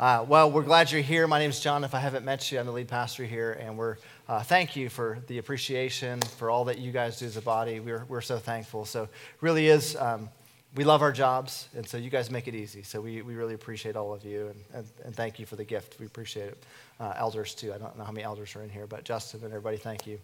Uh, well, we're glad you're here. My name is John. If I haven't met you, I'm the lead pastor here, and we're uh, thank you for the appreciation for all that you guys do as a body. We're we're so thankful. So really is. Um, we love our jobs, and so you guys make it easy. So we, we really appreciate all of you, and, and, and thank you for the gift. We appreciate it. Uh, elders, too. I don't know how many elders are in here, but Justin and everybody, thank you.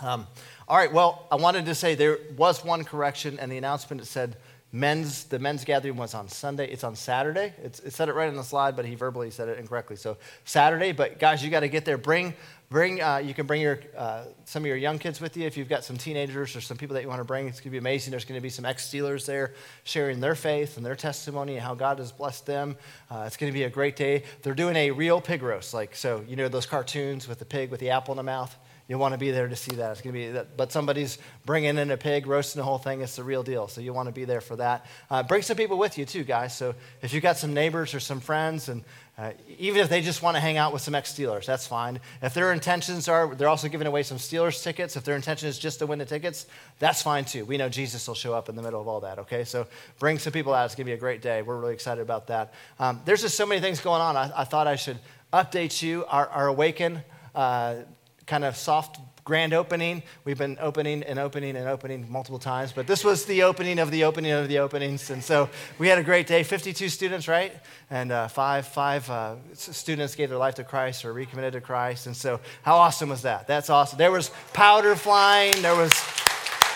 Um, all right, well, I wanted to say there was one correction, and the announcement it said men's the men's gathering was on Sunday. It's on Saturday. It's, it said it right on the slide, but he verbally said it incorrectly. So Saturday, but guys, you got to get there. Bring bring. Uh, you can bring your uh, some of your young kids with you if you've got some teenagers or some people that you want to bring. It's going to be amazing. There's going to be some ex Steelers there sharing their faith and their testimony and how God has blessed them. Uh, it's going to be a great day. They're doing a real pig roast, like so. You know those cartoons with the pig with the apple in the mouth. You'll want to be there to see that. It's going to be that, but somebody's bringing in a pig, roasting the whole thing. It's the real deal. So you want to be there for that. Uh, bring some people with you too, guys. So if you've got some neighbors or some friends, and uh, even if they just want to hang out with some ex-Steelers, that's fine. If their intentions are, they're also giving away some Steelers tickets. If their intention is just to win the tickets, that's fine too. We know Jesus will show up in the middle of all that. Okay, so bring some people out. It's going to be a great day. We're really excited about that. Um, there's just so many things going on. I, I thought I should update you. Our, our Awaken. Uh, kind of soft grand opening. We've been opening and opening and opening multiple times, but this was the opening of the opening of the openings. And so we had a great day 52 students, right? And uh, five, five uh, students gave their life to Christ or recommitted to Christ. And so, how awesome was that? That's awesome. There was powder flying, there was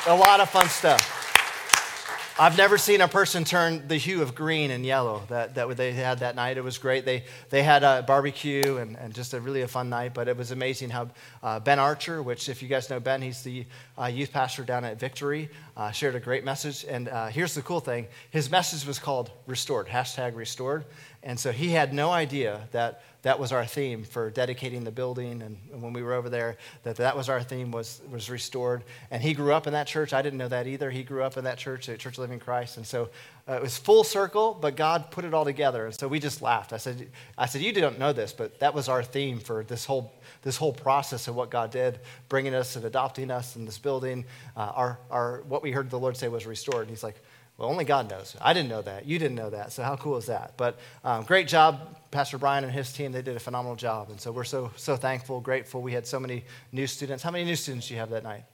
a lot of fun stuff. I've never seen a person turn the hue of green and yellow that, that they had that night. It was great. They, they had a barbecue and, and just a really a fun night, but it was amazing how uh, Ben Archer, which if you guys know Ben, he's the uh, youth pastor down at Victory, uh, shared a great message. And uh, here's the cool thing his message was called Restored, hashtag Restored. And so he had no idea that that was our theme for dedicating the building and, when we were over there that that was our theme was, was restored. And he grew up in that church. I didn't know that either. He grew up in that church at church of living christ. And so uh, it was full circle but god put it all together. And so we just laughed. I said i said you don't know this but that was our theme for this whole this whole process of what god did bringing us and adopting us in this building. Uh, our, our what we heard the lord say was restored. And he's like well, only God knows. I didn't know that. You didn't know that. So how cool is that? But um, great job, Pastor Brian and his team. They did a phenomenal job, and so we're so so thankful, grateful. We had so many new students. How many new students do you have that night?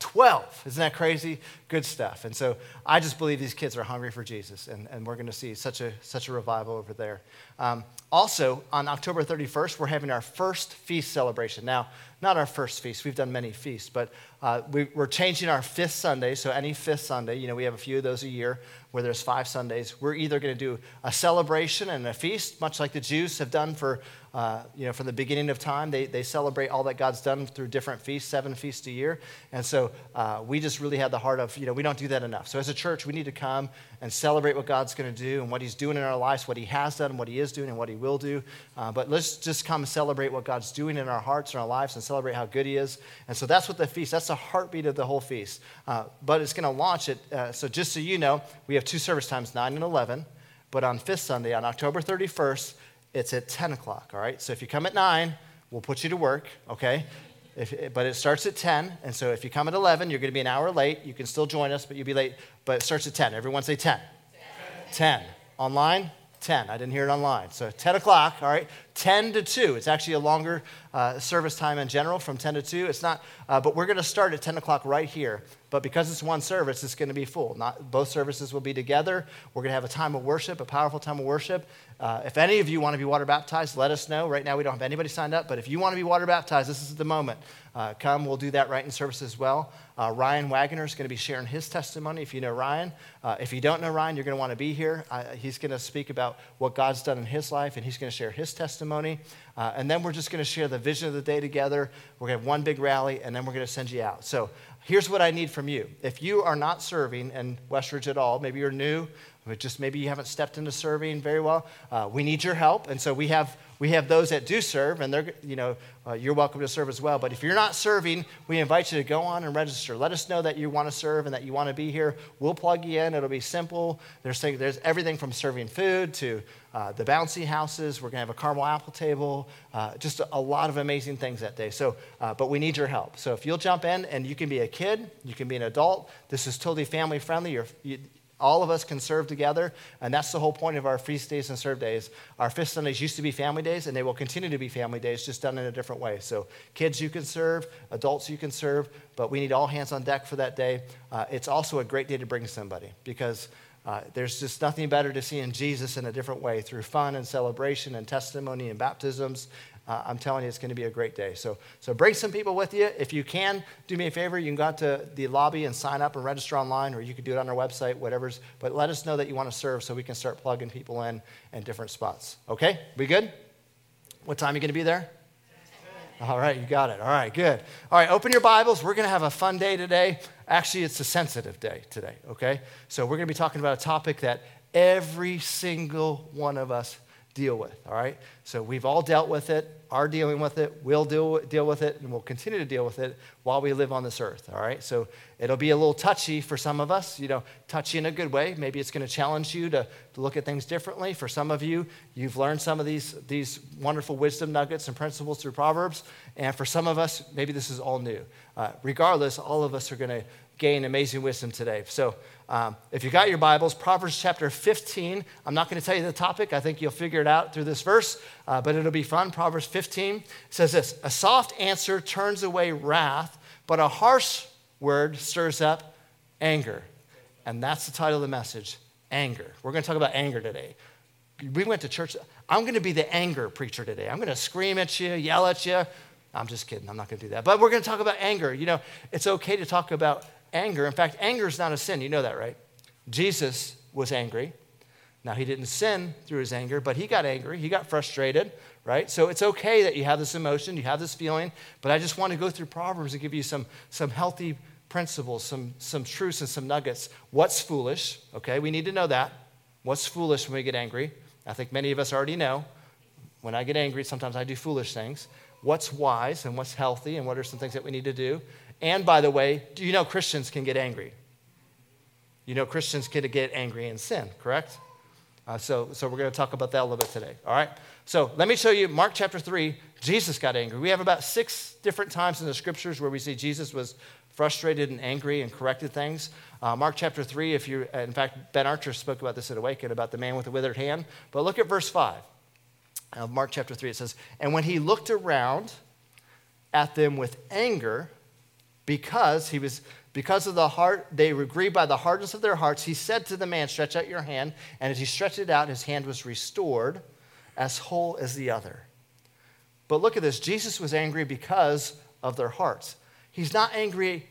12. Isn't that crazy? Good stuff. And so I just believe these kids are hungry for Jesus, and, and we're going to see such a, such a revival over there. Um, also, on October 31st, we're having our first feast celebration. Now, not our first feast, we've done many feasts, but uh, we, are changing our fifth Sunday. So, any fifth Sunday, you know, we have a few of those a year where there's five Sundays. We're either going to do a celebration and a feast, much like the Jews have done for uh, you know, from the beginning of time. They, they celebrate all that God's done through different feasts, seven feasts a year. And so uh, we just really had the heart of, you know, we don't do that enough. So as a church, we need to come and celebrate what God's going to do and what He's doing in our lives, what He has done, and what He is doing, and what He will do. Uh, but let's just come and celebrate what God's doing in our hearts and our lives and celebrate how good He is. And so that's what the feast, that's the heartbeat of the whole feast. Uh, but it's going to launch it. Uh, so just so you know, we have two service times, 9 and 11. But on fifth Sunday, on October 31st, it's at 10 o'clock, all right? So if you come at 9, we'll put you to work, okay? If, but it starts at 10, and so if you come at 11, you're going to be an hour late. You can still join us, but you'll be late. But it starts at 10. Everyone say 10. 10. 10. Online? 10. I didn't hear it online. So 10 o'clock, all right? 10 to 2. It's actually a longer uh, service time in general from 10 to 2. It's not, uh, but we're going to start at 10 o'clock right here. But because it's one service, it's going to be full. Not both services will be together. We're going to have a time of worship, a powerful time of worship. Uh, if any of you want to be water baptized, let us know. Right now, we don't have anybody signed up, but if you want to be water baptized, this is the moment. Uh, come, we'll do that right in service as well. Uh, Ryan Wagner is going to be sharing his testimony. If you know Ryan, uh, if you don't know Ryan, you're going to want to be here. he's going to speak about what God's done in his life, and he's going to share his testimony. Uh, and then we're just going to share the vision of the day together. We're going to have one big rally, and then we're going to send you out. So here's what I need from you. If you are not serving in Westridge at all, maybe you're new, but just maybe you haven't stepped into serving very well, uh, we need your help. And so we have we have those that do serve, and they're, you know, uh, you're welcome to serve as well. But if you're not serving, we invite you to go on and register. Let us know that you want to serve and that you want to be here. We'll plug you in. It'll be simple. There's, there's everything from serving food to uh, the bouncy houses. We're going to have a caramel apple table. Uh, just a, lot of amazing things that day. So, uh, but we need your help. So if you'll jump in, and you can be a kid, you can be an adult. This is totally family friendly. You're, you, all of us can serve together. And that's the whole point of our feast days and serve days. Our fifth Sundays used to be family days, and they will continue to be family days, just done in a different way. So, kids you can serve, adults you can serve, but we need all hands on deck for that day. Uh, it's also a great day to bring somebody because uh, there's just nothing better to see in Jesus in a different way through fun and celebration and testimony and baptisms. Uh, I'm telling you, it's going to be a great day. So, so bring some people with you. If you can, do me a favor. You can go out to the lobby and sign up and register online, or you could do it on our website, whatever's. But let us know that you want to serve so we can start plugging people in in different spots. Okay? We good? What time are you going to be there? All right, you got it. All right, good. All right, open your Bibles. We're going to have a fun day today. Actually, it's a sensitive day today, okay? So, we're going to be talking about a topic that every single one of us deal with, all right? So we've all dealt with it, are dealing with it, will deal, deal with it, and we'll continue to deal with it while we live on this earth, all right? So it'll be a little touchy for some of us, you know, touchy in a good way. Maybe it's going to challenge you to, to look at things differently. For some of you, you've learned some of these, these wonderful wisdom nuggets and principles through Proverbs. And for some of us, maybe this is all new. Uh, regardless, all of us are going to gain amazing wisdom today. So um, if you got your Bibles, Proverbs chapter 15. I'm not going to tell you the topic. I think you'll figure it out through this verse, uh, but it'll be fun. Proverbs 15 says this A soft answer turns away wrath, but a harsh word stirs up anger. And that's the title of the message anger. We're going to talk about anger today. We went to church. I'm going to be the anger preacher today. I'm going to scream at you, yell at you. I'm just kidding. I'm not going to do that. But we're going to talk about anger. You know, it's okay to talk about anger. In fact, anger is not a sin. You know that, right? Jesus was angry. Now, he didn't sin through his anger, but he got angry. He got frustrated, right? So it's okay that you have this emotion, you have this feeling, but I just want to go through Proverbs and give you some, some healthy principles, some, some truths, and some nuggets. What's foolish? Okay, we need to know that. What's foolish when we get angry? I think many of us already know. When I get angry, sometimes I do foolish things. What's wise and what's healthy, and what are some things that we need to do? And by the way, do you know Christians can get angry? You know Christians can get angry and sin, correct? Uh, so, so we're going to talk about that a little bit today. All right? So let me show you Mark chapter 3. Jesus got angry. We have about six different times in the scriptures where we see Jesus was frustrated and angry and corrected things. Uh, Mark chapter 3, if you, in fact, Ben Archer spoke about this at Awaken about the man with the withered hand. But look at verse 5 of Mark chapter 3. It says, And when he looked around at them with anger, because he was because of the heart they were grieved by the hardness of their hearts he said to the man stretch out your hand and as he stretched it out his hand was restored as whole as the other. But look at this. Jesus was angry because of their hearts. He's not angry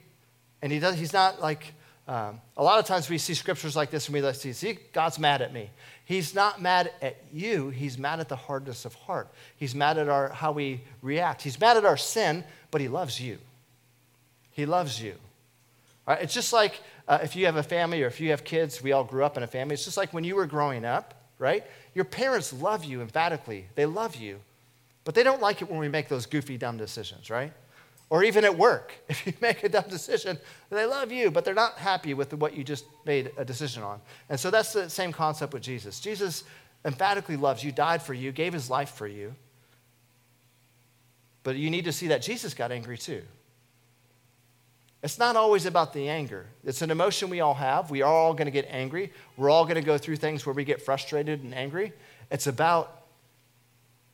and he does, he's not like um, a lot of times we see scriptures like this and we like see, see god's mad at me he's not mad at you he's mad at the hardness of heart he's mad at our how we react he's mad at our sin but he loves you he loves you. It's just like uh, if you have a family or if you have kids, we all grew up in a family. It's just like when you were growing up, right? Your parents love you emphatically. They love you, but they don't like it when we make those goofy, dumb decisions, right? Or even at work, if you make a dumb decision, they love you, but they're not happy with what you just made a decision on. And so that's the same concept with Jesus. Jesus emphatically loves you, died for you, gave his life for you. But you need to see that Jesus got angry too. It's not always about the anger. It's an emotion we all have. We are all going to get angry. We're all going to go through things where we get frustrated and angry. It's about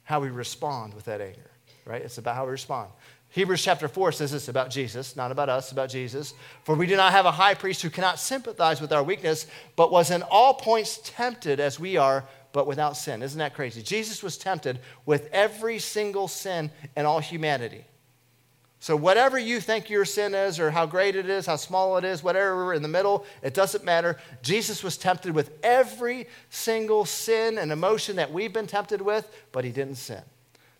how we respond with that anger, right? It's about how we respond. Hebrews chapter 4 says this about Jesus, not about us, about Jesus. For we do not have a high priest who cannot sympathize with our weakness, but was in all points tempted as we are, but without sin. Isn't that crazy? Jesus was tempted with every single sin in all humanity. So, whatever you think your sin is, or how great it is, how small it is, whatever in the middle, it doesn't matter. Jesus was tempted with every single sin and emotion that we've been tempted with, but he didn't sin.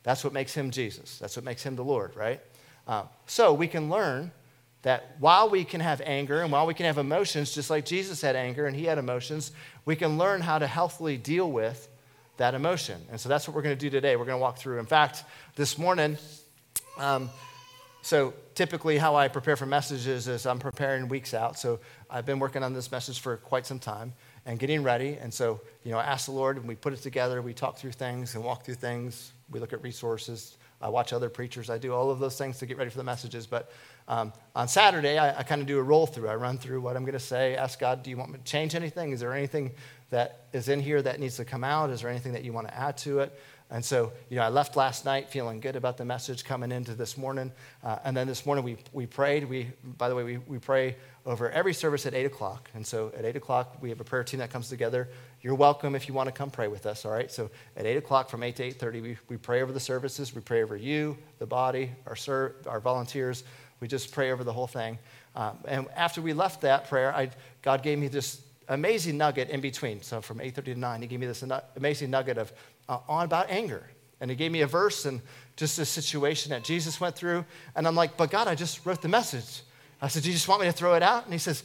That's what makes him Jesus. That's what makes him the Lord, right? Uh, so, we can learn that while we can have anger and while we can have emotions, just like Jesus had anger and he had emotions, we can learn how to healthily deal with that emotion. And so, that's what we're going to do today. We're going to walk through. In fact, this morning, um, so typically, how I prepare for messages is I'm preparing weeks out. So I've been working on this message for quite some time and getting ready. And so you know, I ask the Lord and we put it together. We talk through things and walk through things. We look at resources. I watch other preachers. I do all of those things to get ready for the messages. But um, on Saturday, I, I kind of do a roll through. I run through what I'm going to say, ask God, do you want me to change anything? Is there anything that is in here that needs to come out? Is there anything that you want to add to it? And so, you know, I left last night feeling good about the message coming into this morning. Uh, and then this morning we, we prayed. We, by the way, we, we pray over every service at 8 o'clock. And so at 8 o'clock, we have a prayer team that comes together. You're welcome if you want to come pray with us, all right? So at 8 o'clock from 8 to 8.30, we, we pray over the services. We pray over you, the body, our, ser- our volunteers. We just pray over the whole thing. Um, and after we left that prayer, I, God gave me this amazing nugget in between. So from 8.30 to 9, he gave me this amazing nugget of uh, on about anger. And he gave me a verse and just a situation that Jesus went through. And I'm like, but God, I just wrote the message. I said, Do you just want me to throw it out? And he says,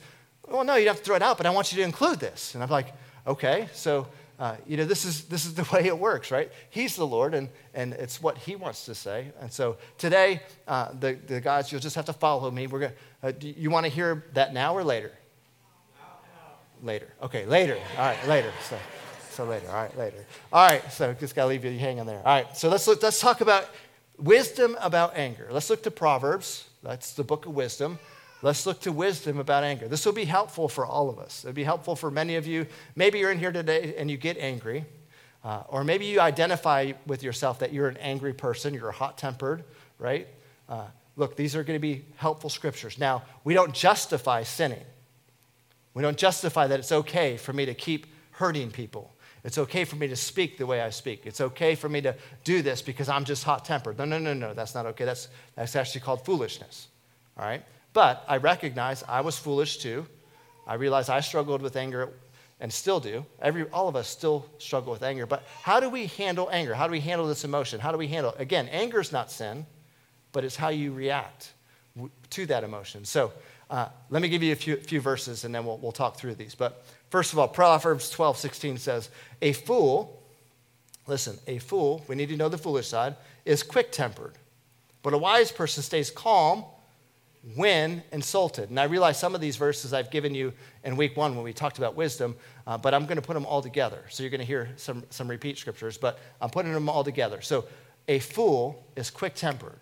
Well, no, you don't have to throw it out, but I want you to include this. And I'm like, Okay. So, uh, you know, this is, this is the way it works, right? He's the Lord, and, and it's what he wants to say. And so today, uh, the, the guys, you'll just have to follow me. We're gonna, uh, you want to hear that now or later? Later. Okay, later. All right, later. So. So later. All right, later. All right, so just gotta leave you hanging there. All right, so let's look, let's talk about wisdom about anger. Let's look to Proverbs. That's the book of wisdom. Let's look to wisdom about anger. This will be helpful for all of us. It'll be helpful for many of you. Maybe you're in here today and you get angry, uh, or maybe you identify with yourself that you're an angry person, you're hot tempered, right? Uh, look, these are going to be helpful scriptures. Now, we don't justify sinning. We don't justify that it's okay for me to keep hurting people. It's okay for me to speak the way I speak. It's okay for me to do this because I'm just hot tempered. No, no, no, no. That's not okay. That's, that's actually called foolishness. All right? But I recognize I was foolish too. I realize I struggled with anger and still do. Every, all of us still struggle with anger. But how do we handle anger? How do we handle this emotion? How do we handle Again, anger is not sin, but it's how you react to that emotion. So uh, let me give you a few, few verses and then we'll, we'll talk through these. But First of all, Proverbs 12, 16 says, A fool, listen, a fool, we need to know the foolish side, is quick tempered. But a wise person stays calm when insulted. And I realize some of these verses I've given you in week one when we talked about wisdom, uh, but I'm going to put them all together. So you're going to hear some, some repeat scriptures, but I'm putting them all together. So a fool is quick tempered.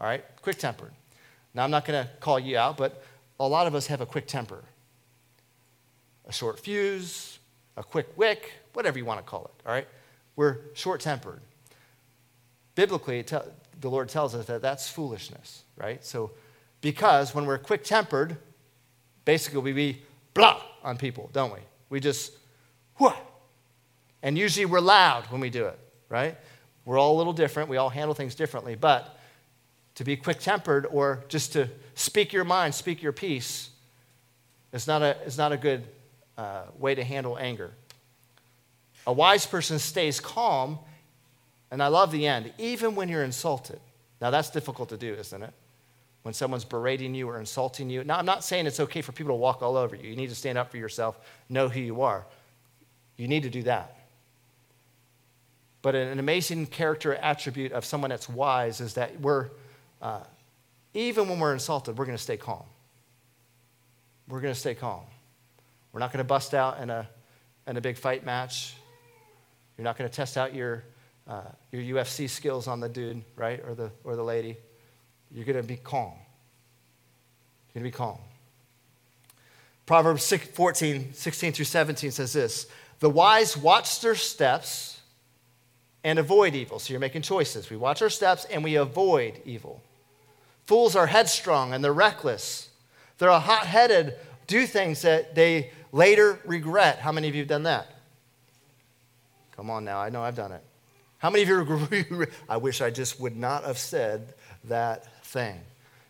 All right? Quick tempered. Now, I'm not going to call you out, but a lot of us have a quick temper a short fuse, a quick wick, whatever you want to call it, all right? We're short tempered. Biblically, the Lord tells us that that's foolishness, right? So, because when we're quick tempered, basically we be blah on people, don't we? We just, what? And usually we're loud when we do it, right? We're all a little different. We all handle things differently. But to be quick tempered or just to speak your mind, speak your piece, is not a, is not a good uh, way to handle anger. A wise person stays calm, and I love the end, even when you're insulted. Now, that's difficult to do, isn't it? When someone's berating you or insulting you. Now, I'm not saying it's okay for people to walk all over you. You need to stand up for yourself, know who you are. You need to do that. But an amazing character attribute of someone that's wise is that we're, uh, even when we're insulted, we're going to stay calm. We're going to stay calm. We're not going to bust out in a, in a big fight match. You're not going to test out your, uh, your UFC skills on the dude, right? Or the, or the lady. You're going to be calm. You're going to be calm. Proverbs 14, 16 through 17 says this The wise watch their steps and avoid evil. So you're making choices. We watch our steps and we avoid evil. Fools are headstrong and they're reckless. They're hot headed, do things that they later regret. How many of you have done that? Come on now, I know I've done it. How many of you, I wish I just would not have said that thing.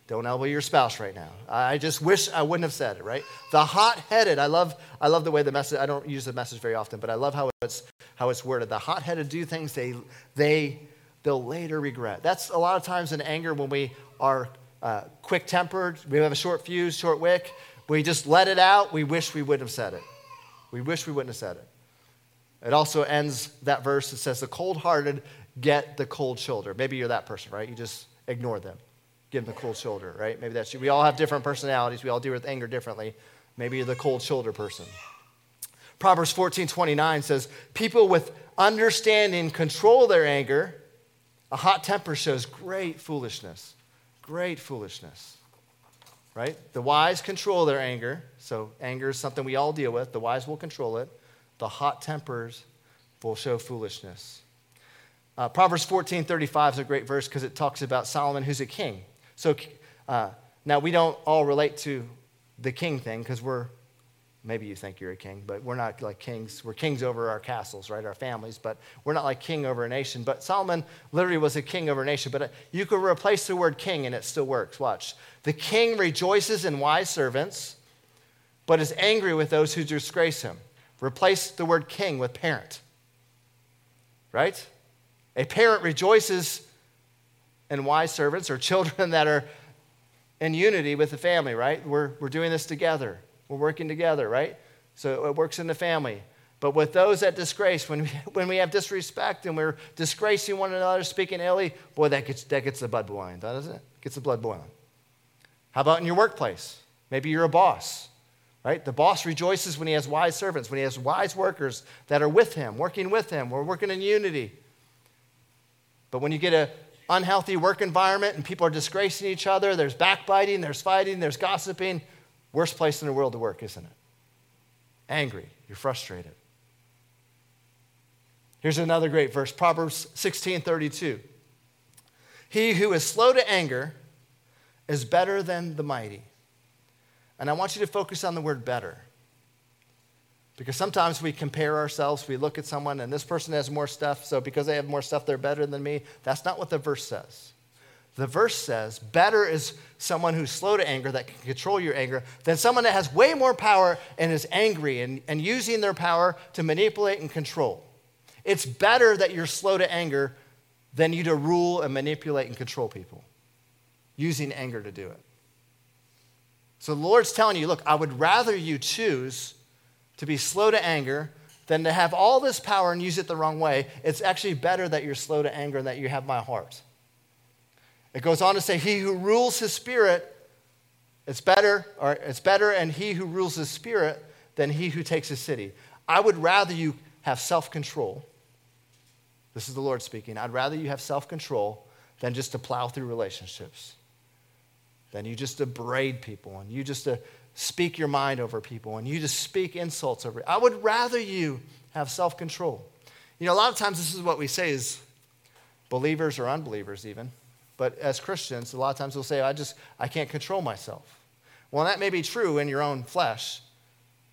Don't elbow your spouse right now. I just wish I wouldn't have said it, right? The hot-headed, I love, I love the way the message, I don't use the message very often, but I love how it's, how it's worded. The hot-headed do things they, they, they'll later regret. That's a lot of times in anger when we are uh, quick-tempered, we have a short fuse, short wick, we just let it out. We wish we wouldn't have said it. We wish we wouldn't have said it. It also ends that verse that says, The cold hearted get the cold shoulder. Maybe you're that person, right? You just ignore them, give them the cold shoulder, right? Maybe that's you. We all have different personalities. We all deal with anger differently. Maybe you're the cold shoulder person. Proverbs 14 29 says, People with understanding control their anger. A hot temper shows great foolishness. Great foolishness. Right? The wise control their anger. So, anger is something we all deal with. The wise will control it. The hot tempers will show foolishness. Uh, Proverbs 14 35 is a great verse because it talks about Solomon, who's a king. So, uh, now we don't all relate to the king thing because we're maybe you think you're a king, but we're not like kings. We're kings over our castles, right? Our families, but we're not like king over a nation. But Solomon literally was a king over a nation. But uh, you could replace the word king and it still works. Watch. The king rejoices in wise servants, but is angry with those who disgrace him. Replace the word king with parent, right? A parent rejoices in wise servants or children that are in unity with the family, right? We're, we're doing this together. We're working together, right? So it works in the family. But with those that disgrace, when we, when we have disrespect and we're disgracing one another, speaking illy, boy, that gets, that gets the blood boiling, doesn't it? Gets the blood boiling. How about in your workplace? Maybe you're a boss, right? The boss rejoices when he has wise servants, when he has wise workers that are with him, working with him. We're working in unity. But when you get an unhealthy work environment and people are disgracing each other, there's backbiting, there's fighting, there's gossiping, Worst place in the world to work, isn't it? Angry, you're frustrated. Here's another great verse Proverbs 16 32. He who is slow to anger is better than the mighty. And I want you to focus on the word better. Because sometimes we compare ourselves, we look at someone, and this person has more stuff, so because they have more stuff, they're better than me. That's not what the verse says. The verse says, better is someone who's slow to anger, that can control your anger, than someone that has way more power and is angry and, and using their power to manipulate and control. It's better that you're slow to anger than you to rule and manipulate and control people, using anger to do it. So the Lord's telling you, look, I would rather you choose to be slow to anger than to have all this power and use it the wrong way. It's actually better that you're slow to anger and that you have my heart. It goes on to say, He who rules his spirit, it's better, or it's better, and he who rules his spirit than he who takes his city. I would rather you have self control. This is the Lord speaking. I'd rather you have self control than just to plow through relationships, than you just to braid people and you just to speak your mind over people and you just speak insults over. I would rather you have self control. You know, a lot of times this is what we say is believers or unbelievers, even. But as Christians, a lot of times we'll say, I just, I can't control myself. Well, that may be true in your own flesh,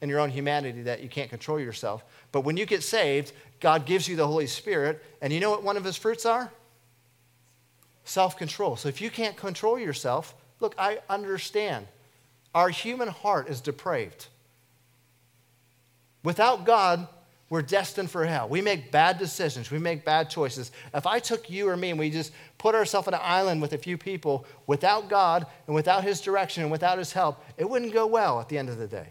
in your own humanity, that you can't control yourself. But when you get saved, God gives you the Holy Spirit, and you know what one of his fruits are? Self control. So if you can't control yourself, look, I understand. Our human heart is depraved. Without God, we're destined for hell. We make bad decisions, we make bad choices. If I took you or me and we just put ourselves on an island with a few people without God and without His direction and without His help, it wouldn't go well at the end of the day.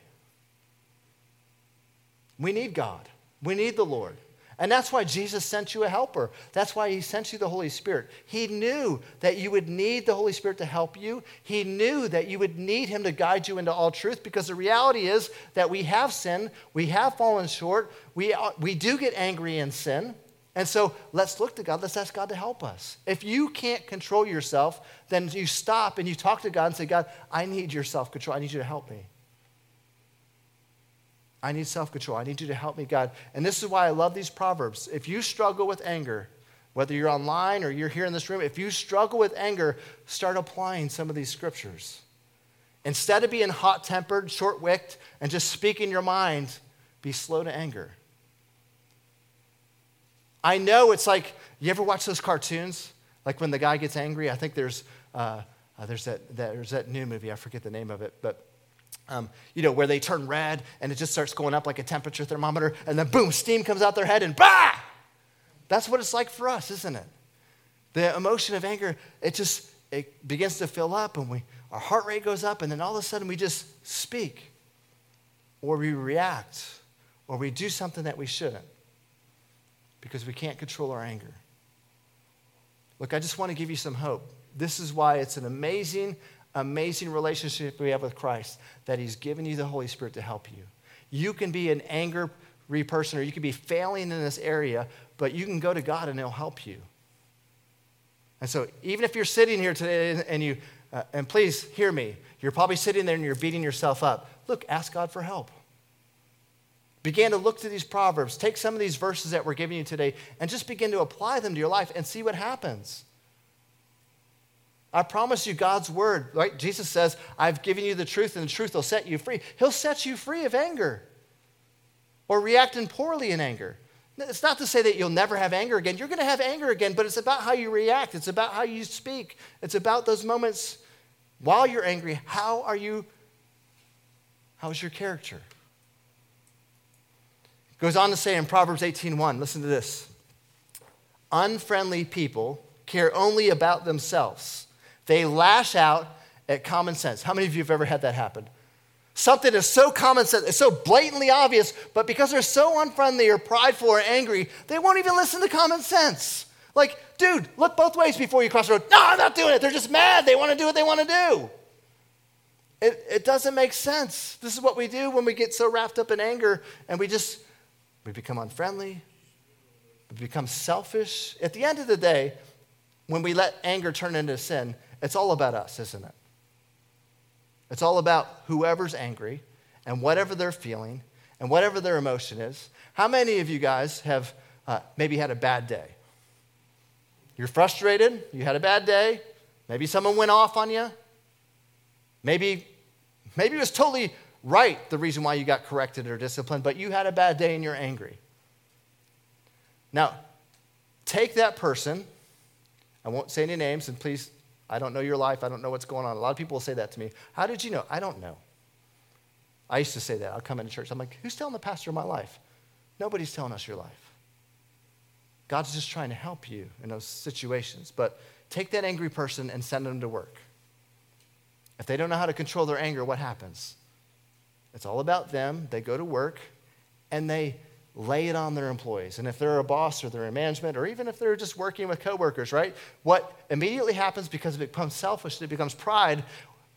We need God, we need the Lord. And that's why Jesus sent you a helper. That's why he sent you the Holy Spirit. He knew that you would need the Holy Spirit to help you. He knew that you would need him to guide you into all truth because the reality is that we have sinned, we have fallen short, we, are, we do get angry in sin. And so let's look to God. Let's ask God to help us. If you can't control yourself, then you stop and you talk to God and say, God, I need your self control. I need you to help me. I need self control. I need you to help me, God. And this is why I love these Proverbs. If you struggle with anger, whether you're online or you're here in this room, if you struggle with anger, start applying some of these scriptures. Instead of being hot tempered, short wicked, and just speaking your mind, be slow to anger. I know it's like, you ever watch those cartoons? Like when the guy gets angry? I think there's, uh, uh, there's, that, that, there's that new movie, I forget the name of it, but um, you know, where they turn red and it just starts going up like a temperature thermometer, and then boom, steam comes out their head and bah! That's what it's like for us, isn't it? The emotion of anger, it just it begins to fill up, and we our heart rate goes up, and then all of a sudden we just speak, or we react, or we do something that we shouldn't because we can't control our anger. Look, I just want to give you some hope. This is why it's an amazing amazing relationship we have with Christ that He's given you the Holy Spirit to help you. You can be an angry person or you can be failing in this area, but you can go to God and He'll help you. And so, even if you're sitting here today and you, uh, and please hear me, you're probably sitting there and you're beating yourself up. Look, ask God for help. Begin to look to these proverbs. Take some of these verses that we're giving you today and just begin to apply them to your life and see what happens. I promise you God's word, right? Jesus says, I've given you the truth, and the truth will set you free. He'll set you free of anger or reacting poorly in anger. It's not to say that you'll never have anger again. You're going to have anger again, but it's about how you react. It's about how you speak. It's about those moments while you're angry. How are you? How's your character? Goes on to say in Proverbs 18:1, listen to this. Unfriendly people care only about themselves. They lash out at common sense. How many of you have ever had that happen? Something is so common sense, it's so blatantly obvious, but because they're so unfriendly or prideful or angry, they won't even listen to common sense. Like, dude, look both ways before you cross the road. No, I'm not doing it. They're just mad. They want to do what they want to do. It, it doesn't make sense. This is what we do when we get so wrapped up in anger and we just we become unfriendly, we become selfish. At the end of the day, when we let anger turn into sin, it's all about us, isn't it? It's all about whoever's angry and whatever they're feeling and whatever their emotion is. How many of you guys have uh, maybe had a bad day? You're frustrated, you had a bad day, maybe someone went off on you, maybe, maybe it was totally right the reason why you got corrected or disciplined, but you had a bad day and you're angry. Now, take that person, I won't say any names, and please, I don't know your life, I don't know what's going on. A lot of people will say that to me. How did you know? I don't know. I used to say that. I'll come into church, I'm like, who's telling the pastor my life? Nobody's telling us your life. God's just trying to help you in those situations. But take that angry person and send them to work. If they don't know how to control their anger, what happens? It's all about them. They go to work and they lay it on their employees. And if they're a boss or they're in management, or even if they're just working with coworkers, right? What immediately happens because it becomes selfish, it becomes pride.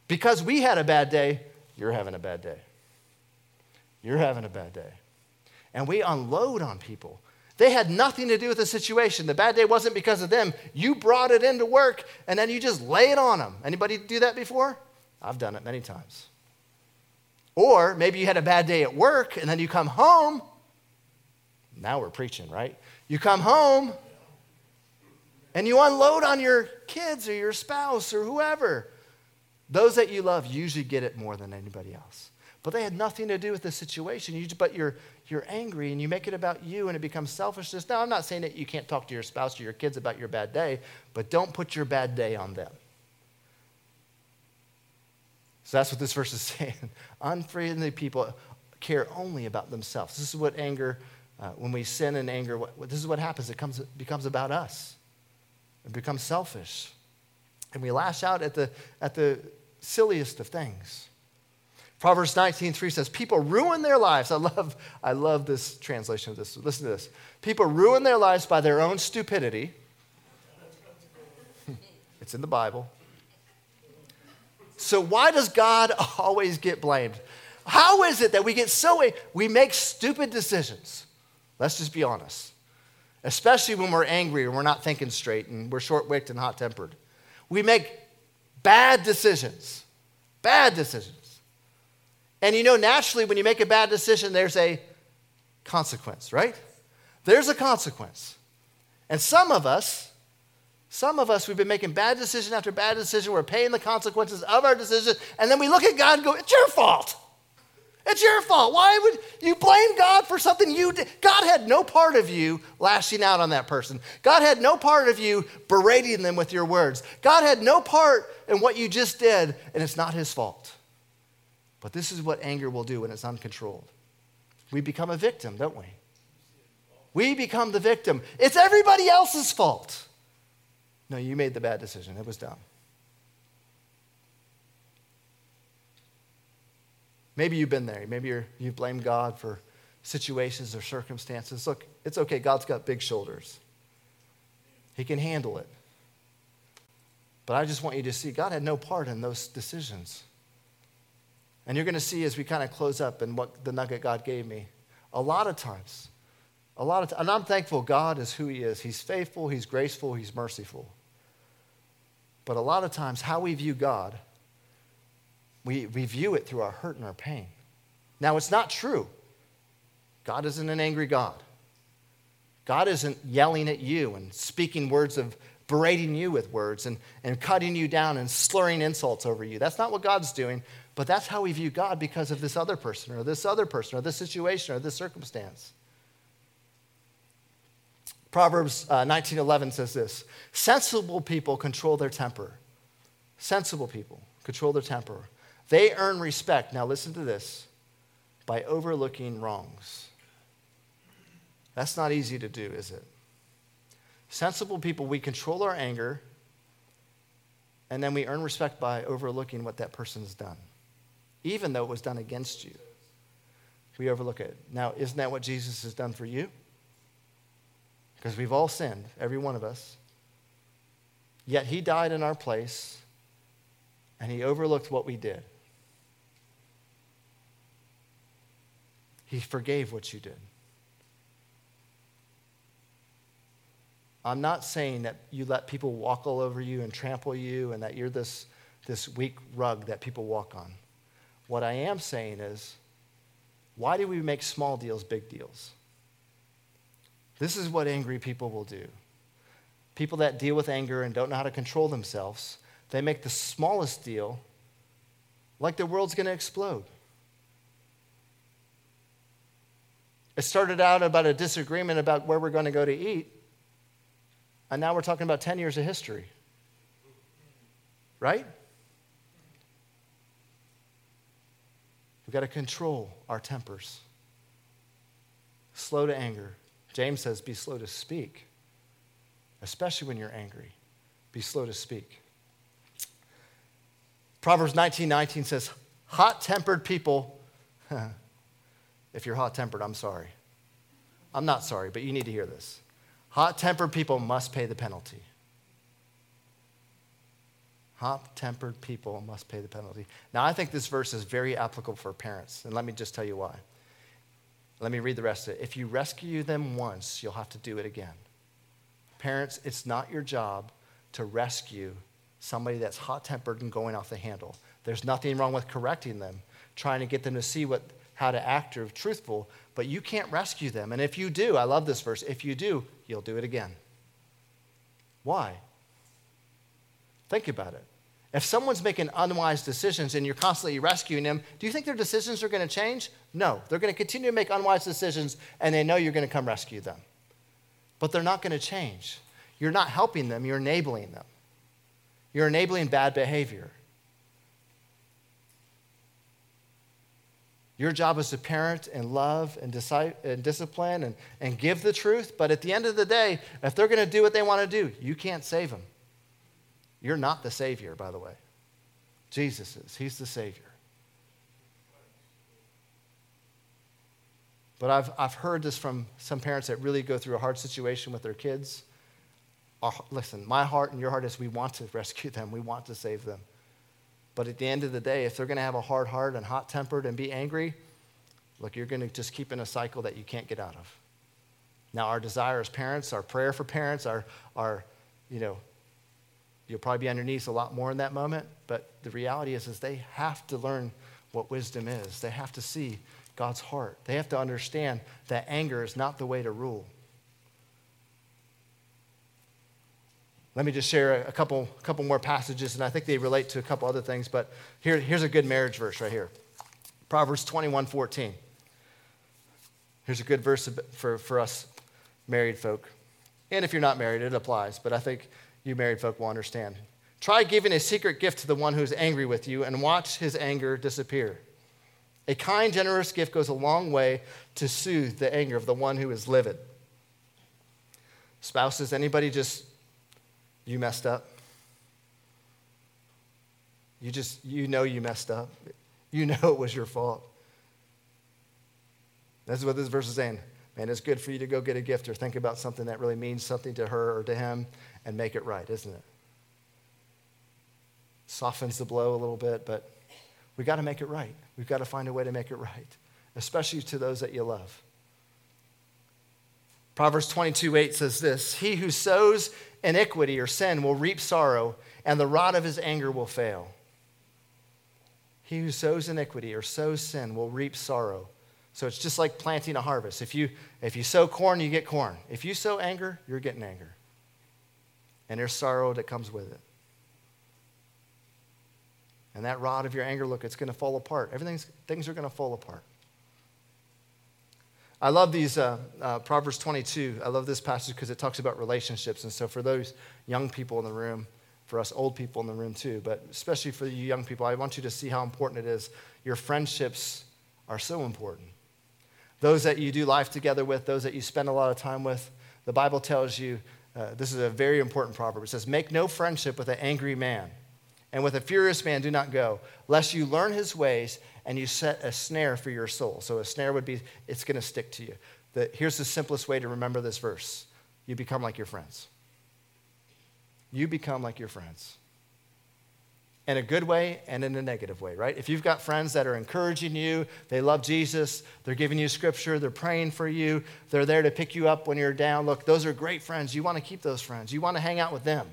Because we had a bad day, you're having a bad day. You're having a bad day. And we unload on people. They had nothing to do with the situation. The bad day wasn't because of them. You brought it into work and then you just lay it on them. Anybody do that before? I've done it many times. Or maybe you had a bad day at work and then you come home. Now we're preaching, right? You come home and you unload on your kids or your spouse or whoever. Those that you love usually get it more than anybody else. But they had nothing to do with the situation. You, but you're, you're angry and you make it about you and it becomes selfishness. Now, I'm not saying that you can't talk to your spouse or your kids about your bad day, but don't put your bad day on them. So that's what this verse is saying. Unfriendly people care only about themselves. This is what anger, uh, when we sin in anger, what, this is what happens. It comes, becomes about us. It becomes selfish. And we lash out at the, at the silliest of things. Proverbs 19:3 says, People ruin their lives. I love, I love this translation of this. Listen to this. People ruin their lives by their own stupidity. it's in the Bible. So, why does God always get blamed? How is it that we get so, we make stupid decisions? Let's just be honest. Especially when we're angry and we're not thinking straight and we're short wicked and hot tempered. We make bad decisions. Bad decisions. And you know, naturally, when you make a bad decision, there's a consequence, right? There's a consequence. And some of us, some of us, we've been making bad decision after bad decision. We're paying the consequences of our decision. And then we look at God and go, It's your fault. It's your fault. Why would you blame God for something you did? God had no part of you lashing out on that person. God had no part of you berating them with your words. God had no part in what you just did, and it's not his fault. But this is what anger will do when it's uncontrolled. We become a victim, don't we? We become the victim. It's everybody else's fault. No, you made the bad decision. It was dumb. Maybe you've been there. Maybe you have blamed God for situations or circumstances. Look, it's okay. God's got big shoulders, He can handle it. But I just want you to see God had no part in those decisions. And you're going to see as we kind of close up and what the nugget God gave me. A lot of times, a lot of times, and I'm thankful God is who He is. He's faithful, He's graceful, He's merciful. But a lot of times, how we view God, we, we view it through our hurt and our pain. Now, it's not true. God isn't an angry God. God isn't yelling at you and speaking words of berating you with words and, and cutting you down and slurring insults over you. That's not what God's doing, but that's how we view God because of this other person or this other person or this situation or this circumstance. Proverbs uh, 19:11 says this, sensible people control their temper. Sensible people control their temper. They earn respect. Now listen to this. By overlooking wrongs. That's not easy to do, is it? Sensible people, we control our anger, and then we earn respect by overlooking what that person's done, even though it was done against you. We overlook it. Now, isn't that what Jesus has done for you? Because we've all sinned, every one of us. Yet he died in our place, and he overlooked what we did. He forgave what you did. I'm not saying that you let people walk all over you and trample you and that you're this, this weak rug that people walk on. What I am saying is, why do we make small deals big deals? This is what angry people will do. People that deal with anger and don't know how to control themselves, they make the smallest deal like the world's going to explode. It started out about a disagreement about where we're going to go to eat. And now we're talking about 10 years of history. Right? We've got to control our tempers. Slow to anger. James says, be slow to speak, especially when you're angry. Be slow to speak. Proverbs 19 19 says, hot tempered people, if you're hot tempered, I'm sorry. I'm not sorry, but you need to hear this. Hot tempered people must pay the penalty. Hot tempered people must pay the penalty. Now, I think this verse is very applicable for parents, and let me just tell you why. Let me read the rest of it. If you rescue them once, you'll have to do it again. Parents, it's not your job to rescue somebody that's hot tempered and going off the handle. There's nothing wrong with correcting them, trying to get them to see what, how to act or truthful, but you can't rescue them. And if you do, I love this verse, if you do, you'll do it again. Why? Think about it. If someone's making unwise decisions and you're constantly rescuing them, do you think their decisions are going to change? No. They're going to continue to make unwise decisions and they know you're going to come rescue them. But they're not going to change. You're not helping them, you're enabling them. You're enabling bad behavior. Your job is to parent and love and, discipline and, and give the truth. But at the end of the day, if they're going to do what they want to do, you can't save them. You're not the Savior, by the way. Jesus is. He's the Savior. But I've, I've heard this from some parents that really go through a hard situation with their kids. Our, listen, my heart and your heart is we want to rescue them, we want to save them. But at the end of the day, if they're going to have a hard heart and hot tempered and be angry, look, you're going to just keep in a cycle that you can't get out of. Now, our desire as parents, our prayer for parents, our, our you know, you'll probably be on your knees a lot more in that moment, but the reality is, is they have to learn what wisdom is. They have to see God's heart. They have to understand that anger is not the way to rule. Let me just share a couple, couple more passages, and I think they relate to a couple other things, but here, here's a good marriage verse right here Proverbs 21 14. Here's a good verse for, for us married folk. And if you're not married, it applies, but I think you married folk will understand. Try giving a secret gift to the one who's angry with you and watch his anger disappear. A kind, generous gift goes a long way to soothe the anger of the one who is livid. Spouses, anybody just you messed up. You just, you know you messed up. You know it was your fault. That's what this verse is saying. Man, it's good for you to go get a gift or think about something that really means something to her or to him and make it right, isn't it? Softens the blow a little bit, but we got to make it right. We've got to find a way to make it right, especially to those that you love. Proverbs 22 8 says this He who sows iniquity or sin will reap sorrow, and the rod of his anger will fail. He who sows iniquity or sows sin will reap sorrow. So it's just like planting a harvest. If you, if you sow corn, you get corn. If you sow anger, you're getting anger. And there's sorrow that comes with it. And that rod of your anger, look, it's going to fall apart. Everything's, things are going to fall apart. I love these uh, uh, Proverbs 22. I love this passage because it talks about relationships. And so, for those young people in the room, for us old people in the room too, but especially for you young people, I want you to see how important it is. Your friendships are so important. Those that you do life together with, those that you spend a lot of time with, the Bible tells you uh, this is a very important proverb. It says, Make no friendship with an angry man and with a furious man do not go, lest you learn his ways and you set a snare for your soul. So a snare would be, it's going to stick to you. The, here's the simplest way to remember this verse you become like your friends. You become like your friends. In a good way and in a negative way, right? If you've got friends that are encouraging you, they love Jesus, they're giving you scripture, they're praying for you, they're there to pick you up when you're down. Look, those are great friends. You want to keep those friends, you want to hang out with them.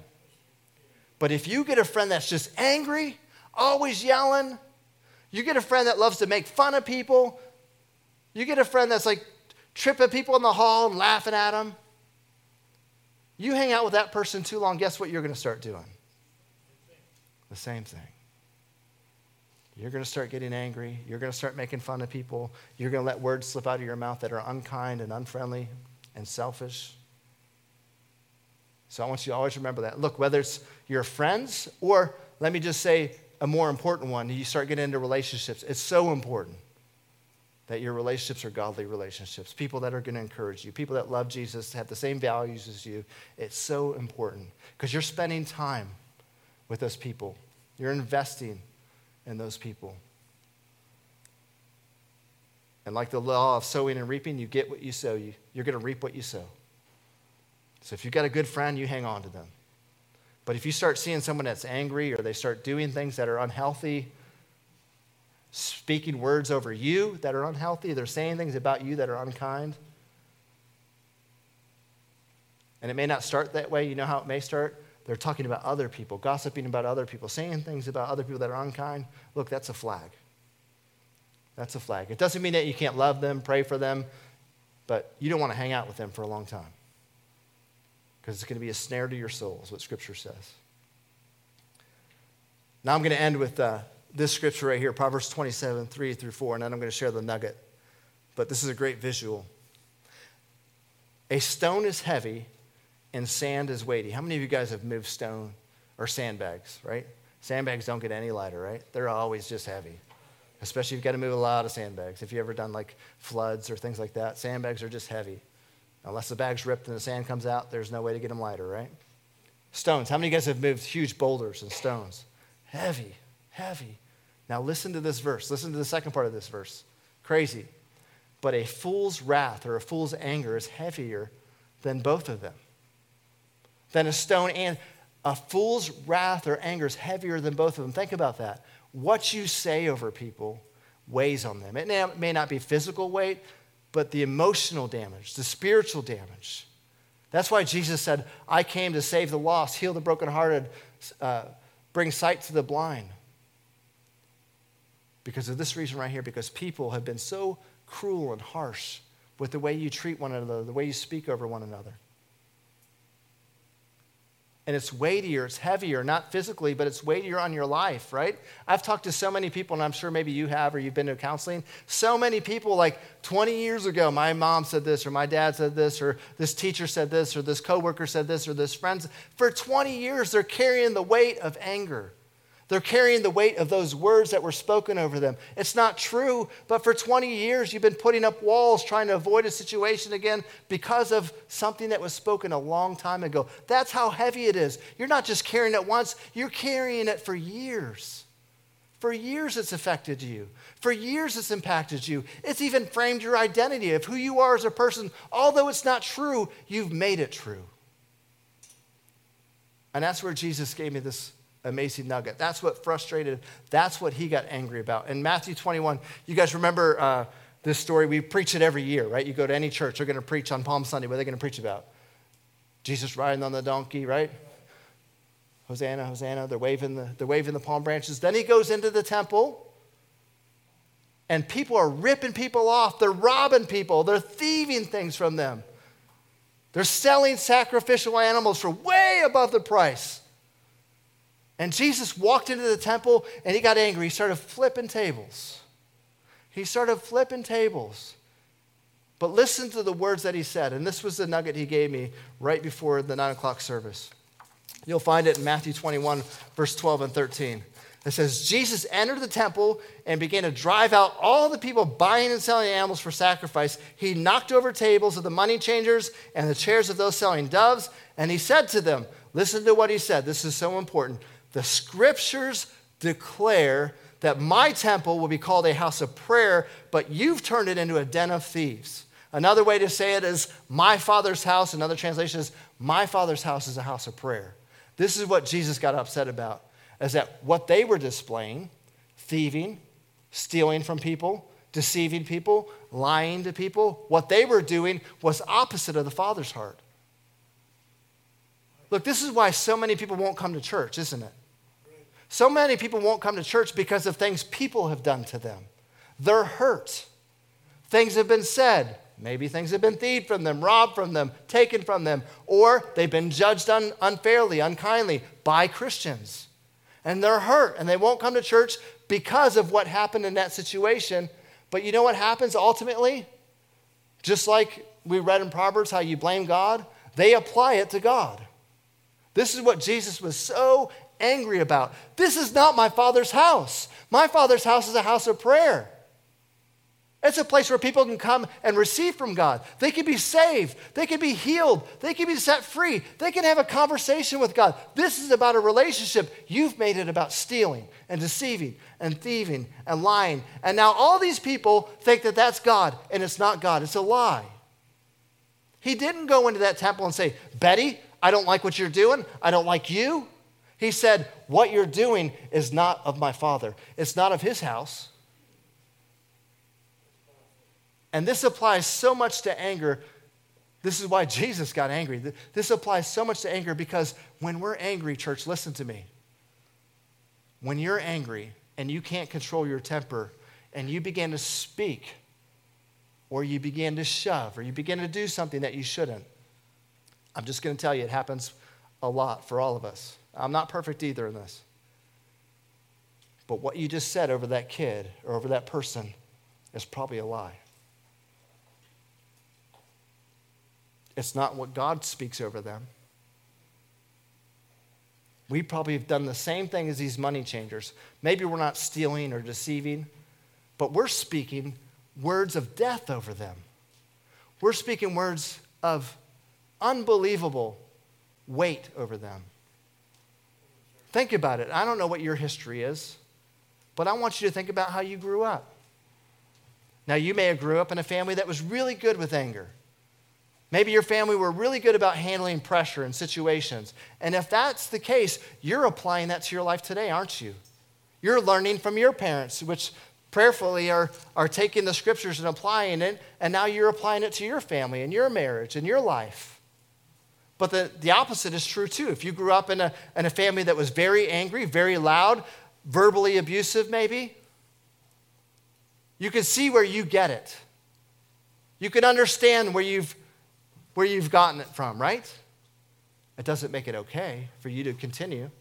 But if you get a friend that's just angry, always yelling, you get a friend that loves to make fun of people, you get a friend that's like tripping people in the hall and laughing at them, you hang out with that person too long, guess what you're going to start doing? The same thing. You're going to start getting angry. You're going to start making fun of people. You're going to let words slip out of your mouth that are unkind and unfriendly and selfish. So I want you to always remember that. Look, whether it's your friends or let me just say a more important one, you start getting into relationships. It's so important that your relationships are godly relationships, people that are going to encourage you, people that love Jesus, have the same values as you. It's so important because you're spending time with those people, you're investing in those people. And like the law of sowing and reaping, you get what you sow. You, you're going to reap what you sow. So if you've got a good friend, you hang on to them. But if you start seeing someone that's angry or they start doing things that are unhealthy, speaking words over you that are unhealthy, they're saying things about you that are unkind, and it may not start that way. You know how it may start? They're talking about other people, gossiping about other people, saying things about other people that are unkind. Look, that's a flag. That's a flag. It doesn't mean that you can't love them, pray for them, but you don't want to hang out with them for a long time because it's going to be a snare to your soul, is what Scripture says. Now I'm going to end with uh, this scripture right here, Proverbs 27, 3 through 4, and then I'm going to share the nugget. But this is a great visual. A stone is heavy and sand is weighty. How many of you guys have moved stone or sandbags, right? Sandbags don't get any lighter, right? They're always just heavy. Especially if you've got to move a lot of sandbags. If you've ever done like floods or things like that, sandbags are just heavy. Unless the bag's ripped and the sand comes out, there's no way to get them lighter, right? Stones. How many of you guys have moved huge boulders and stones? Heavy, heavy. Now listen to this verse. Listen to the second part of this verse. Crazy. But a fool's wrath or a fool's anger is heavier than both of them. Than a stone and a fool's wrath or anger is heavier than both of them. Think about that. What you say over people weighs on them. It may not be physical weight, but the emotional damage, the spiritual damage. That's why Jesus said, I came to save the lost, heal the brokenhearted, uh, bring sight to the blind. Because of this reason right here, because people have been so cruel and harsh with the way you treat one another, the way you speak over one another and it's weightier, it's heavier, not physically, but it's weightier on your life, right? I've talked to so many people, and I'm sure maybe you have or you've been to counseling. So many people, like 20 years ago, my mom said this, or my dad said this, or this teacher said this, or this coworker said this, or this friend. For 20 years, they're carrying the weight of anger. They're carrying the weight of those words that were spoken over them. It's not true, but for 20 years, you've been putting up walls trying to avoid a situation again because of something that was spoken a long time ago. That's how heavy it is. You're not just carrying it once, you're carrying it for years. For years, it's affected you. For years, it's impacted you. It's even framed your identity of who you are as a person. Although it's not true, you've made it true. And that's where Jesus gave me this amazing nugget. That's what frustrated, that's what he got angry about. In Matthew 21, you guys remember uh, this story? We preach it every year, right? You go to any church, they're going to preach on Palm Sunday. What are they going to preach about? Jesus riding on the donkey, right? Hosanna, Hosanna. They're waving the, they're waving the palm branches. Then he goes into the temple, and people are ripping people off. They're robbing people. They're thieving things from them. They're selling sacrificial animals for way above the price. And Jesus walked into the temple and he got angry. He started flipping tables. He started flipping tables. But listen to the words that he said. And this was the nugget he gave me right before the nine o'clock service. You'll find it in Matthew 21, verse 12 and 13. It says, Jesus entered the temple and began to drive out all the people buying and selling animals for sacrifice. He knocked over tables of the money changers and the chairs of those selling doves. And he said to them, Listen to what he said. This is so important. The scriptures declare that my temple will be called a house of prayer, but you've turned it into a den of thieves. Another way to say it is, my father's house. Another translation is, my father's house is a house of prayer. This is what Jesus got upset about, is that what they were displaying, thieving, stealing from people, deceiving people, lying to people, what they were doing was opposite of the Father's heart. Look, this is why so many people won't come to church, isn't it? So many people won't come to church because of things people have done to them. They're hurt. Things have been said. Maybe things have been thieved from them, robbed from them, taken from them, or they've been judged un- unfairly, unkindly by Christians. And they're hurt and they won't come to church because of what happened in that situation. But you know what happens ultimately? Just like we read in Proverbs how you blame God, they apply it to God. This is what Jesus was so angry about. This is not my father's house. My father's house is a house of prayer. It's a place where people can come and receive from God. They can be saved. They can be healed. They can be set free. They can have a conversation with God. This is about a relationship. You've made it about stealing and deceiving and thieving and lying. And now all these people think that that's God, and it's not God. It's a lie. He didn't go into that temple and say, Betty, I don't like what you're doing. I don't like you. He said, What you're doing is not of my father, it's not of his house. And this applies so much to anger. This is why Jesus got angry. This applies so much to anger because when we're angry, church, listen to me. When you're angry and you can't control your temper and you begin to speak or you begin to shove or you begin to do something that you shouldn't, I'm just going to tell you, it happens a lot for all of us. I'm not perfect either in this. But what you just said over that kid or over that person is probably a lie. It's not what God speaks over them. We probably have done the same thing as these money changers. Maybe we're not stealing or deceiving, but we're speaking words of death over them. We're speaking words of unbelievable weight over them. Think about it. I don't know what your history is, but I want you to think about how you grew up. Now, you may have grew up in a family that was really good with anger. Maybe your family were really good about handling pressure and situations. And if that's the case, you're applying that to your life today, aren't you? You're learning from your parents, which prayerfully are, are taking the scriptures and applying it, and now you're applying it to your family and your marriage and your life. But the, the opposite is true too. If you grew up in a, in a family that was very angry, very loud, verbally abusive, maybe, you can see where you get it. You can understand where you've, where you've gotten it from, right? It doesn't make it okay for you to continue,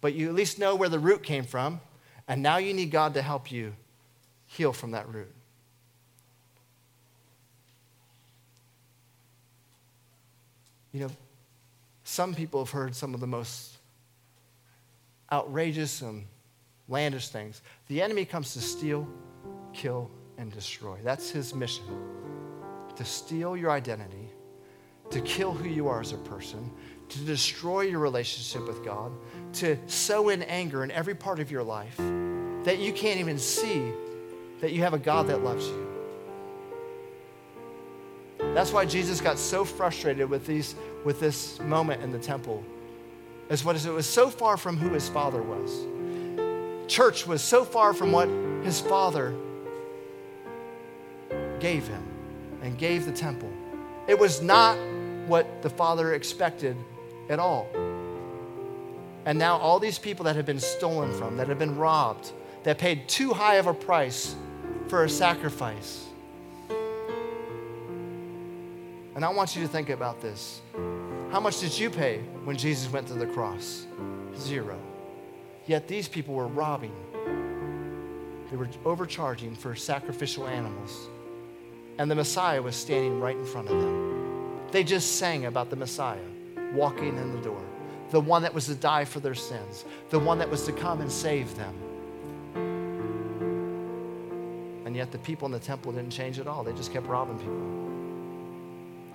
but you at least know where the root came from, and now you need God to help you heal from that root. You know, some people have heard some of the most outrageous and landish things. The enemy comes to steal, kill, and destroy. That's his mission to steal your identity, to kill who you are as a person, to destroy your relationship with God, to sow in anger in every part of your life that you can't even see that you have a God that loves you. That's why Jesus got so frustrated with, these, with this moment in the temple as what is it was so far from who his father was. Church was so far from what his father gave him and gave the temple. It was not what the father expected at all. And now, all these people that have been stolen from, that have been robbed, that paid too high of a price for a sacrifice. And I want you to think about this. How much did you pay when Jesus went to the cross? Zero. Yet these people were robbing, they were overcharging for sacrificial animals. And the Messiah was standing right in front of them. They just sang about the Messiah walking in the door, the one that was to die for their sins, the one that was to come and save them. And yet the people in the temple didn't change at all. They just kept robbing people.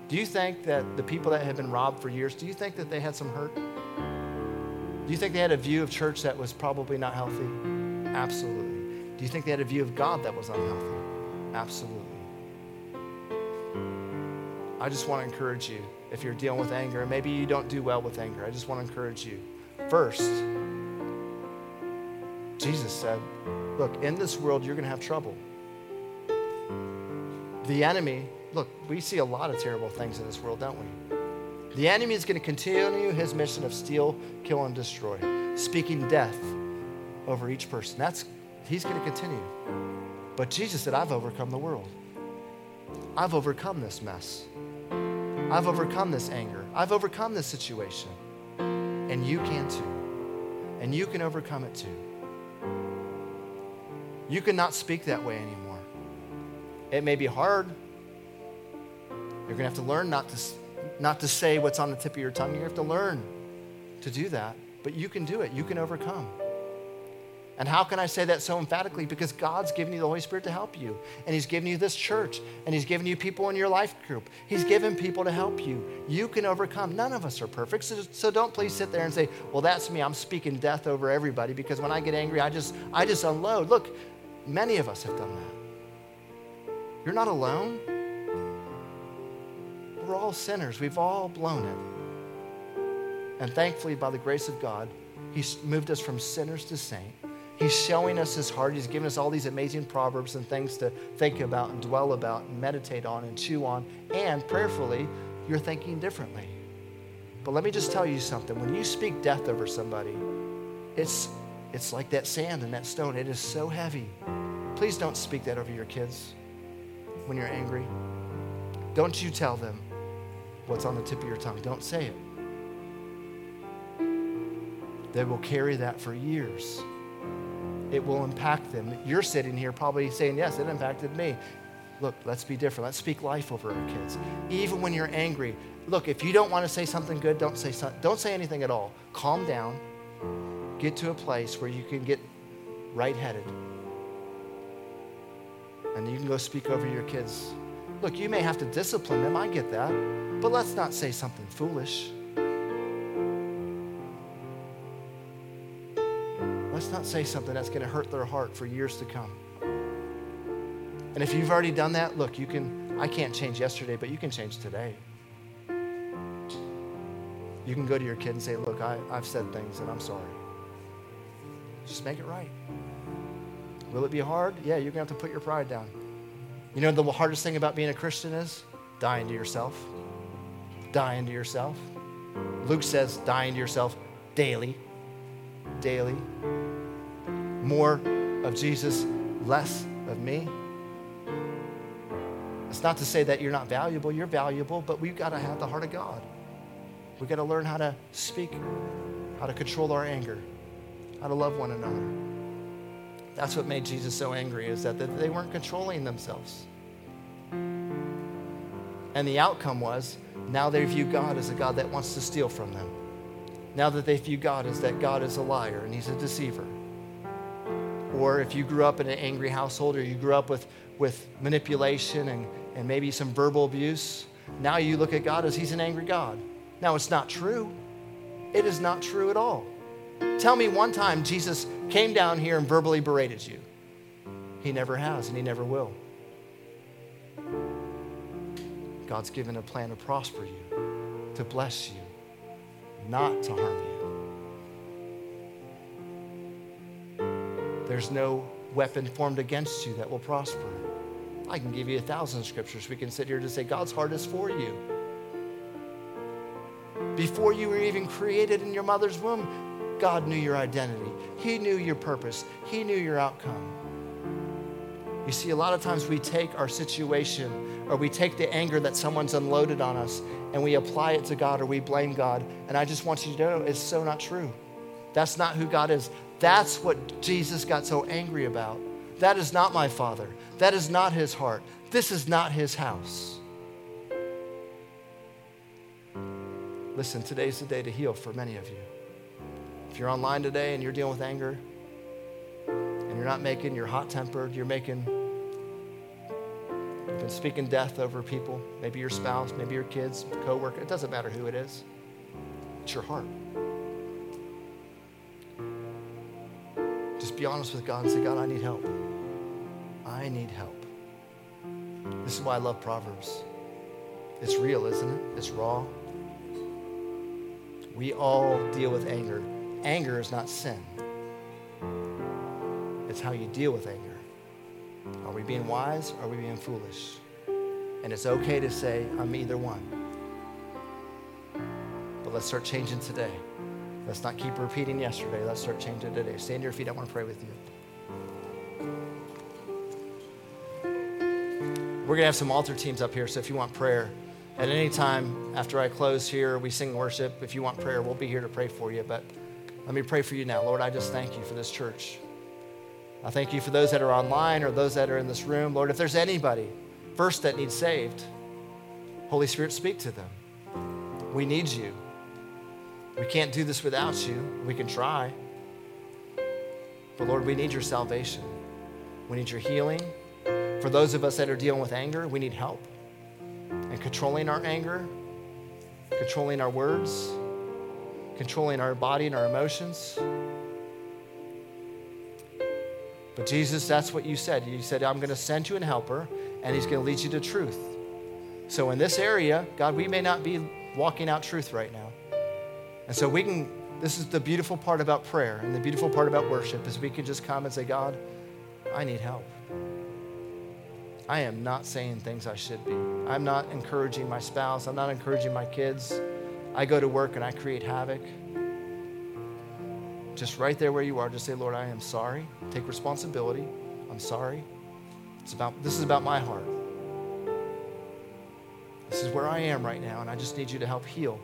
Do you think that the people that had been robbed for years, do you think that they had some hurt? Do you think they had a view of church that was probably not healthy? Absolutely. Do you think they had a view of God that was unhealthy? Absolutely. I just want to encourage you if you're dealing with anger, and maybe you don't do well with anger, I just want to encourage you. First, Jesus said, Look, in this world, you're going to have trouble. The enemy look, we see a lot of terrible things in this world, don't we? The enemy is going to continue his mission of steal, kill, and destroy, speaking death over each person. That's he's going to continue. But Jesus said, I've overcome the world. I've overcome this mess. I've overcome this anger. I've overcome this situation. And you can too. And you can overcome it too. You cannot speak that way anymore. It may be hard. You're going to have to learn not to, not to say what's on the tip of your tongue. You have to learn to do that. But you can do it, you can overcome. And how can I say that so emphatically? Because God's given you the Holy Spirit to help you. And He's given you this church. And He's given you people in your life group. He's given people to help you. You can overcome. None of us are perfect. So, so don't please sit there and say, well, that's me. I'm speaking death over everybody because when I get angry, I just, I just unload. Look, many of us have done that. You're not alone we're all sinners. We've all blown it. And thankfully, by the grace of God, He's moved us from sinners to saint. He's showing us His heart. He's given us all these amazing proverbs and things to think about and dwell about and meditate on and chew on. And prayerfully, you're thinking differently. But let me just tell you something. When you speak death over somebody, it's, it's like that sand and that stone. It is so heavy. Please don't speak that over your kids when you're angry. Don't you tell them, what's on the tip of your tongue. Don't say it. They will carry that for years. It will impact them. You're sitting here probably saying, Yes, it impacted me. Look, let's be different. Let's speak life over our kids. Even when you're angry, look, if you don't want to say something good, don't say, don't say anything at all. Calm down. Get to a place where you can get right headed. And you can go speak over your kids. Look, you may have to discipline them. I get that. But let's not say something foolish. Let's not say something that's going to hurt their heart for years to come. And if you've already done that, look, you can, I can't change yesterday, but you can change today. You can go to your kid and say, Look, I, I've said things and I'm sorry. Just make it right. Will it be hard? Yeah, you're going to have to put your pride down. You know the hardest thing about being a Christian is? Dying to yourself dying to yourself. Luke says, dying to yourself daily, daily. More of Jesus, less of me. It's not to say that you're not valuable, you're valuable, but we've got to have the heart of God. We've got to learn how to speak, how to control our anger, how to love one another. That's what made Jesus so angry, is that they weren't controlling themselves. And the outcome was now they view God as a God that wants to steal from them. Now that they view God as that God is a liar and he's a deceiver. Or if you grew up in an angry household or you grew up with, with manipulation and, and maybe some verbal abuse, now you look at God as he's an angry God. Now it's not true. It is not true at all. Tell me one time Jesus came down here and verbally berated you. He never has, and he never will. God's given a plan to prosper you, to bless you, not to harm you. There's no weapon formed against you that will prosper. I can give you a thousand scriptures. We can sit here to say God's heart is for you. Before you were even created in your mother's womb, God knew your identity. He knew your purpose. He knew your outcome. You see, a lot of times we take our situation or we take the anger that someone's unloaded on us and we apply it to God or we blame God. And I just want you to know it's so not true. That's not who God is. That's what Jesus got so angry about. That is not my Father. That is not his heart. This is not his house. Listen, today's the day to heal for many of you. If you're online today and you're dealing with anger, and you're not making, you're hot tempered, you're making, you've been speaking death over people, maybe your spouse, maybe your kids, co-worker, it doesn't matter who it is. It's your heart. Just be honest with God and say, God, I need help. I need help. This is why I love Proverbs. It's real, isn't it? It's raw. We all deal with anger. Anger is not sin, it's how you deal with anger. Are we being wise or are we being foolish? And it's okay to say, I'm either one. But let's start changing today. Let's not keep repeating yesterday. Let's start changing today. Stand to your feet. I want to pray with you. We're going to have some altar teams up here, so if you want prayer, at any time after I close here, we sing worship. If you want prayer, we'll be here to pray for you. But let me pray for you now. Lord, I just thank you for this church. I thank you for those that are online or those that are in this room. Lord, if there's anybody first that needs saved, Holy Spirit, speak to them. We need you. We can't do this without you. We can try. But Lord, we need your salvation. We need your healing. For those of us that are dealing with anger, we need help. And controlling our anger, controlling our words, controlling our body and our emotions. But Jesus, that's what you said. You said, I'm going to send you an helper, and he's going to lead you to truth. So in this area, God, we may not be walking out truth right now. And so we can, this is the beautiful part about prayer and the beautiful part about worship is we can just come and say, God, I need help. I am not saying things I should be. I'm not encouraging my spouse. I'm not encouraging my kids. I go to work and I create havoc. Just right there where you are, just say, Lord, I am sorry. Take responsibility. I'm sorry. It's about, this is about my heart. This is where I am right now, and I just need you to help heal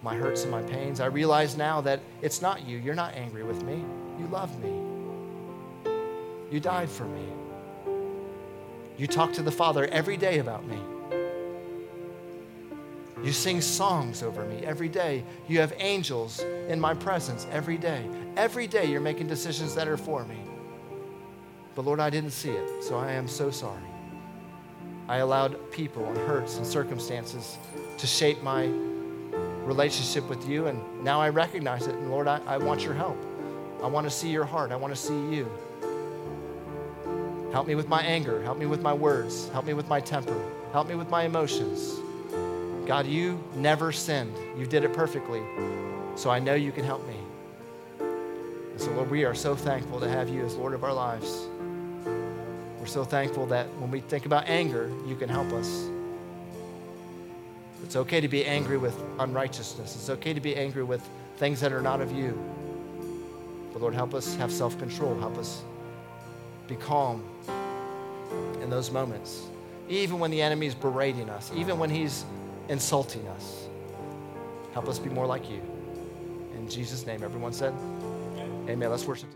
my hurts and my pains. I realize now that it's not you. You're not angry with me. You love me. You died for me. You talk to the Father every day about me. You sing songs over me every day. You have angels in my presence every day. Every day you're making decisions that are for me. But Lord, I didn't see it, so I am so sorry. I allowed people and hurts and circumstances to shape my relationship with you. And now I recognize it. And Lord, I, I want your help. I want to see your heart. I want to see you. Help me with my anger. Help me with my words. Help me with my temper. Help me with my emotions. God, you never sinned. You did it perfectly. So I know you can help me. And so, Lord, we are so thankful to have you as Lord of our lives. We're so thankful that when we think about anger, you can help us. It's okay to be angry with unrighteousness. It's okay to be angry with things that are not of you. But Lord, help us have self control. Help us be calm in those moments. Even when the enemy is berating us, even when he's insulting us. Help us be more like you. In Jesus' name, everyone said, Amen. Let's worship.